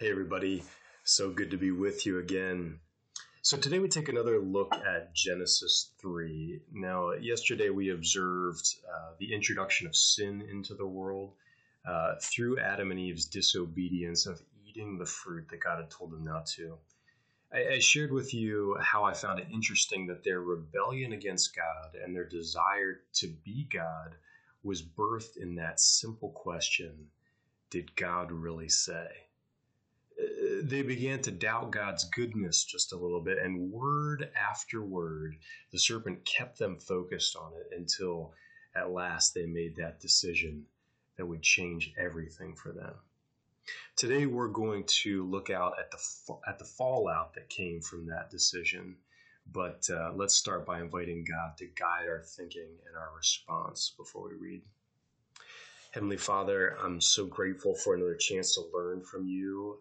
Hey, everybody. So good to be with you again. So, today we take another look at Genesis 3. Now, yesterday we observed uh, the introduction of sin into the world uh, through Adam and Eve's disobedience of eating the fruit that God had told them not to. I, I shared with you how I found it interesting that their rebellion against God and their desire to be God was birthed in that simple question Did God really say? They began to doubt God's goodness just a little bit, and word after word, the serpent kept them focused on it until at last they made that decision that would change everything for them. Today we're going to look out at the at the fallout that came from that decision, but uh, let's start by inviting God to guide our thinking and our response before we read. Heavenly Father, I'm so grateful for another chance to learn from you.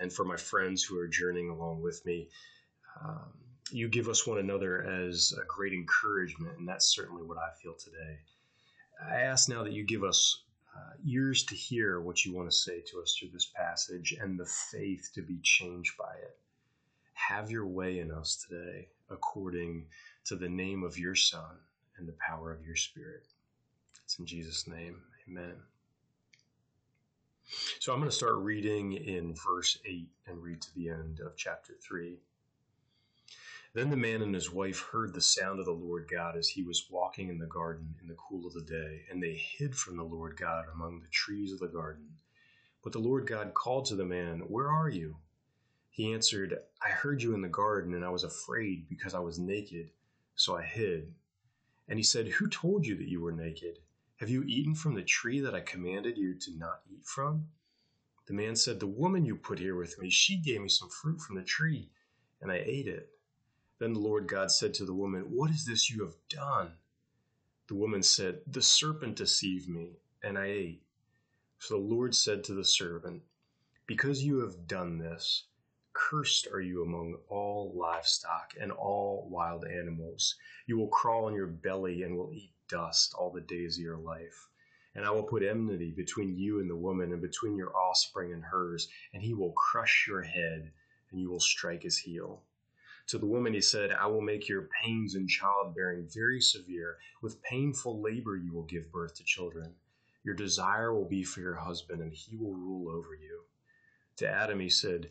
And for my friends who are journeying along with me. Um, you give us one another as a great encouragement, and that's certainly what I feel today. I ask now that you give us uh, ears to hear what you want to say to us through this passage and the faith to be changed by it. Have your way in us today according to the name of your Son and the power of your Spirit. It's in Jesus' name. Amen. So I'm going to start reading in verse 8 and read to the end of chapter 3. Then the man and his wife heard the sound of the Lord God as he was walking in the garden in the cool of the day, and they hid from the Lord God among the trees of the garden. But the Lord God called to the man, Where are you? He answered, I heard you in the garden, and I was afraid because I was naked, so I hid. And he said, Who told you that you were naked? Have you eaten from the tree that I commanded you to not eat from? The man said, The woman you put here with me, she gave me some fruit from the tree, and I ate it. Then the Lord God said to the woman, What is this you have done? The woman said, The serpent deceived me, and I ate. So the Lord said to the servant, Because you have done this, cursed are you among all livestock and all wild animals. You will crawl on your belly and will eat dust all the days of your life. And I will put enmity between you and the woman, and between your offspring and hers, and he will crush your head, and you will strike his heel. To the woman he said, I will make your pains in childbearing very severe. With painful labor you will give birth to children. Your desire will be for your husband, and he will rule over you. To Adam he said,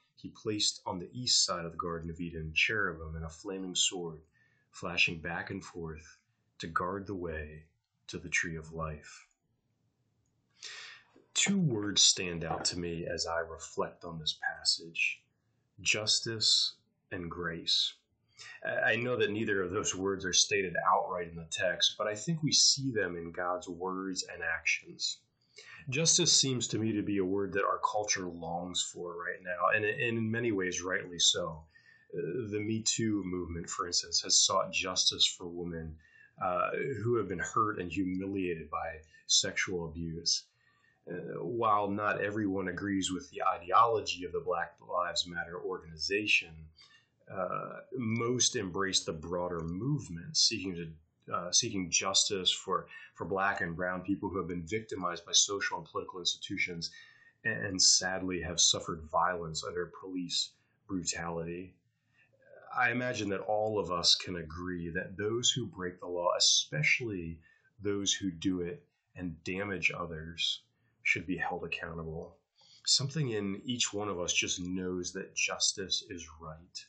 he placed on the east side of the Garden of Eden cherubim and a flaming sword, flashing back and forth to guard the way to the tree of life. Two words stand out to me as I reflect on this passage justice and grace. I know that neither of those words are stated outright in the text, but I think we see them in God's words and actions. Justice seems to me to be a word that our culture longs for right now, and in many ways, rightly so. The Me Too movement, for instance, has sought justice for women uh, who have been hurt and humiliated by sexual abuse. Uh, while not everyone agrees with the ideology of the Black Lives Matter organization, uh, most embrace the broader movement seeking to uh, seeking justice for for Black and Brown people who have been victimized by social and political institutions, and, and sadly have suffered violence under police brutality. I imagine that all of us can agree that those who break the law, especially those who do it and damage others, should be held accountable. something in each one of us just knows that justice is right.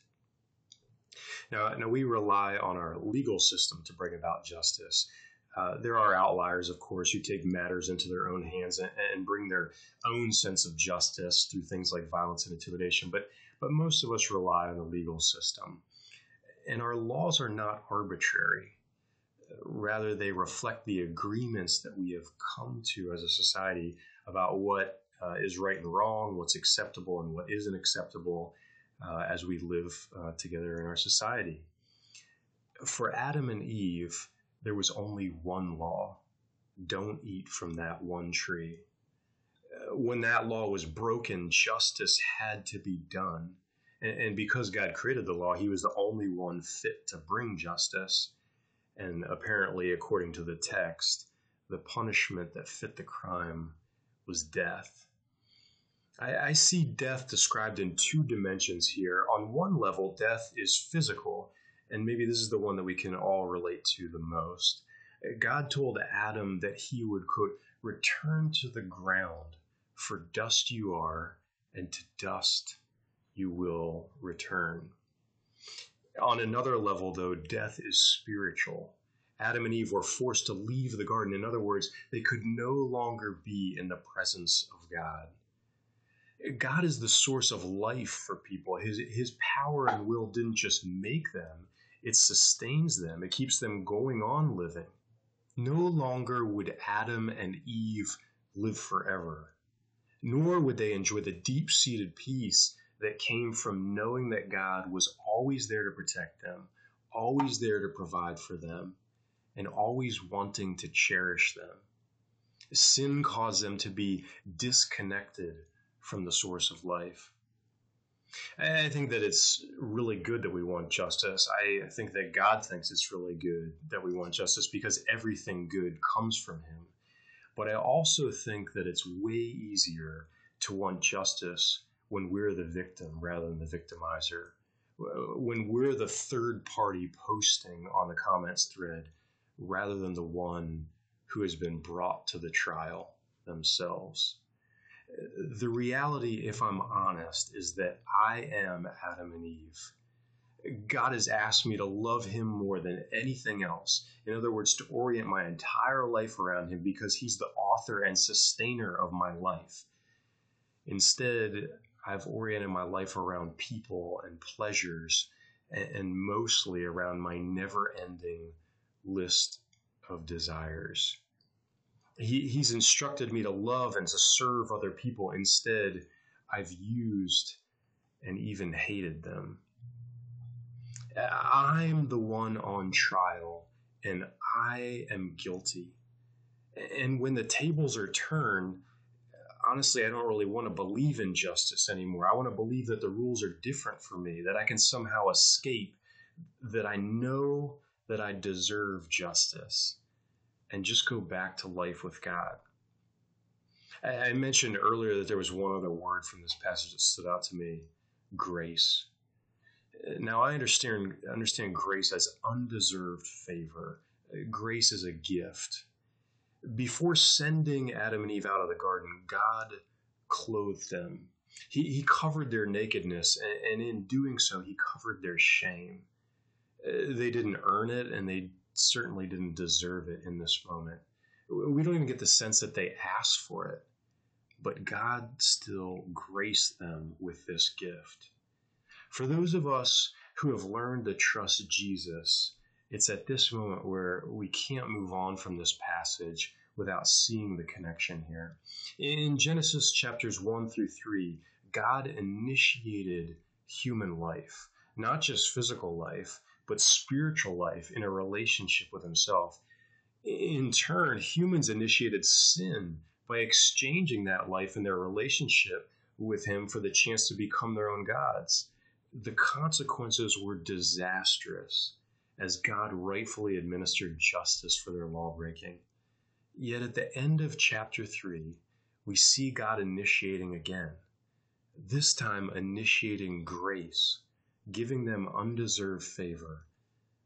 Now, now we rely on our legal system to bring about justice. Uh, there are outliers, of course, who take matters into their own hands and, and, bring their own sense of justice through things like violence and intimidation. But, but most of us rely on the legal system. And our laws are not arbitrary. Rather, they reflect the agreements that we have come to as a society about what uh, is right and wrong, what's acceptable and what isn't acceptable uh, as we live uh, together in our society. For Adam and Eve, there was only one law don't eat from that one tree. Uh, when that law was broken, justice had to be done. And, and because God created the law, he was the only one fit to bring justice. And apparently, according to the text, the punishment that fit the crime was death. I, I, see death described in two dimensions here. On one level, death is physical, and maybe this is the one that we can all relate to the most. God told Adam that he would, quote, return to the ground, for dust you are, and to dust you will return. On another level, though, death is spiritual. Adam and Eve were forced to leave the garden. In other words, they could no longer be in the presence of God. God is the source of life for people. His, his power and will didn't just make them, it sustains them, it keeps them going on living. No longer would Adam and Eve live forever, nor would they enjoy the deep seated peace that came from knowing that God was always there to protect them, always there to provide for them, and always wanting to cherish them. Sin caused them to be disconnected from the source of life. I think that it's really good that we want justice. I think that God thinks it's really good that we want justice because everything good comes from Him. But I also think that it's way easier to want justice when we're the victim rather than the victimizer. When we're the third party posting on the comments thread rather than the one who has been brought to the trial themselves the reality, if I'm honest, is that I am Adam and Eve. God has asked me to love him more than anything else. In other words, to orient my entire life around him because he's the author and sustainer of my life. Instead, I've oriented my life around people and pleasures and, mostly around my never ending list of desires. He, he's instructed me to love and to serve other people. Instead, I've used and even hated them. I'm the one on trial and I am guilty. And when the tables are turned, honestly, I don't really want to believe in justice anymore. I want to believe that the rules are different for me, that I can somehow escape, that I know that I deserve justice and just go back to life with God. I mentioned earlier that there was one other word from this passage that stood out to me grace. Now, I understand, understand grace as undeserved favor. Grace is a gift. Before sending Adam and Eve out of the garden, God clothed them. He, he covered their nakedness, and, and in doing so, he covered their shame. Uh, they didn't earn it, and they certainly didn't deserve it in this moment. We don't even get the sense that they asked for it, but God still graced them with this gift. For those of us who have learned to trust Jesus, it's at this moment where we can't move on from this passage without seeing the connection here. In Genesis chapters 1 through 3, God initiated human life, not just physical life, but spiritual life in a relationship with Himself. In turn, humans initiated sin by exchanging that life in their relationship with Him for the chance to become their own gods. The consequences were disastrous as God rightfully administered justice for their lawbreaking. Yet at the end of chapter 3, we see God initiating again, this time initiating grace giving them undeserved favor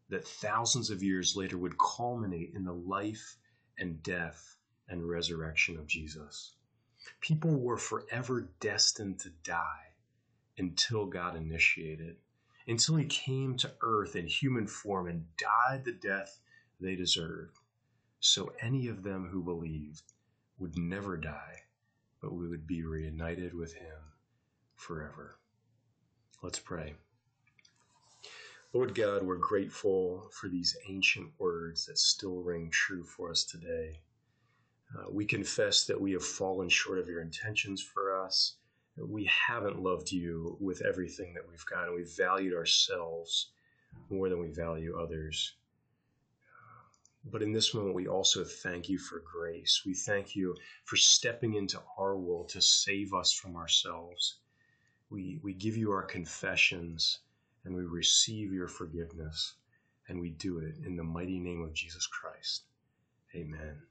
that thousands of years later would culminate in the life and death and resurrection of Jesus. People were forever destined to die until God initiated, until he came to earth in human form and died the death they deserved. So any of them who believed would never die, but we would be reunited with him forever. Let's pray. Lord God, we're grateful for these ancient words that still ring true for us today. Uh, we confess that we have fallen short of your intentions for us. We haven't loved you with everything that we've got, and we've valued ourselves more than we value others. But in this moment, we also thank you for grace. We thank you for stepping into our world to save us from ourselves. We, we give you our confessions and we receive your forgiveness, and we do it in the mighty name of Jesus Christ. Amen.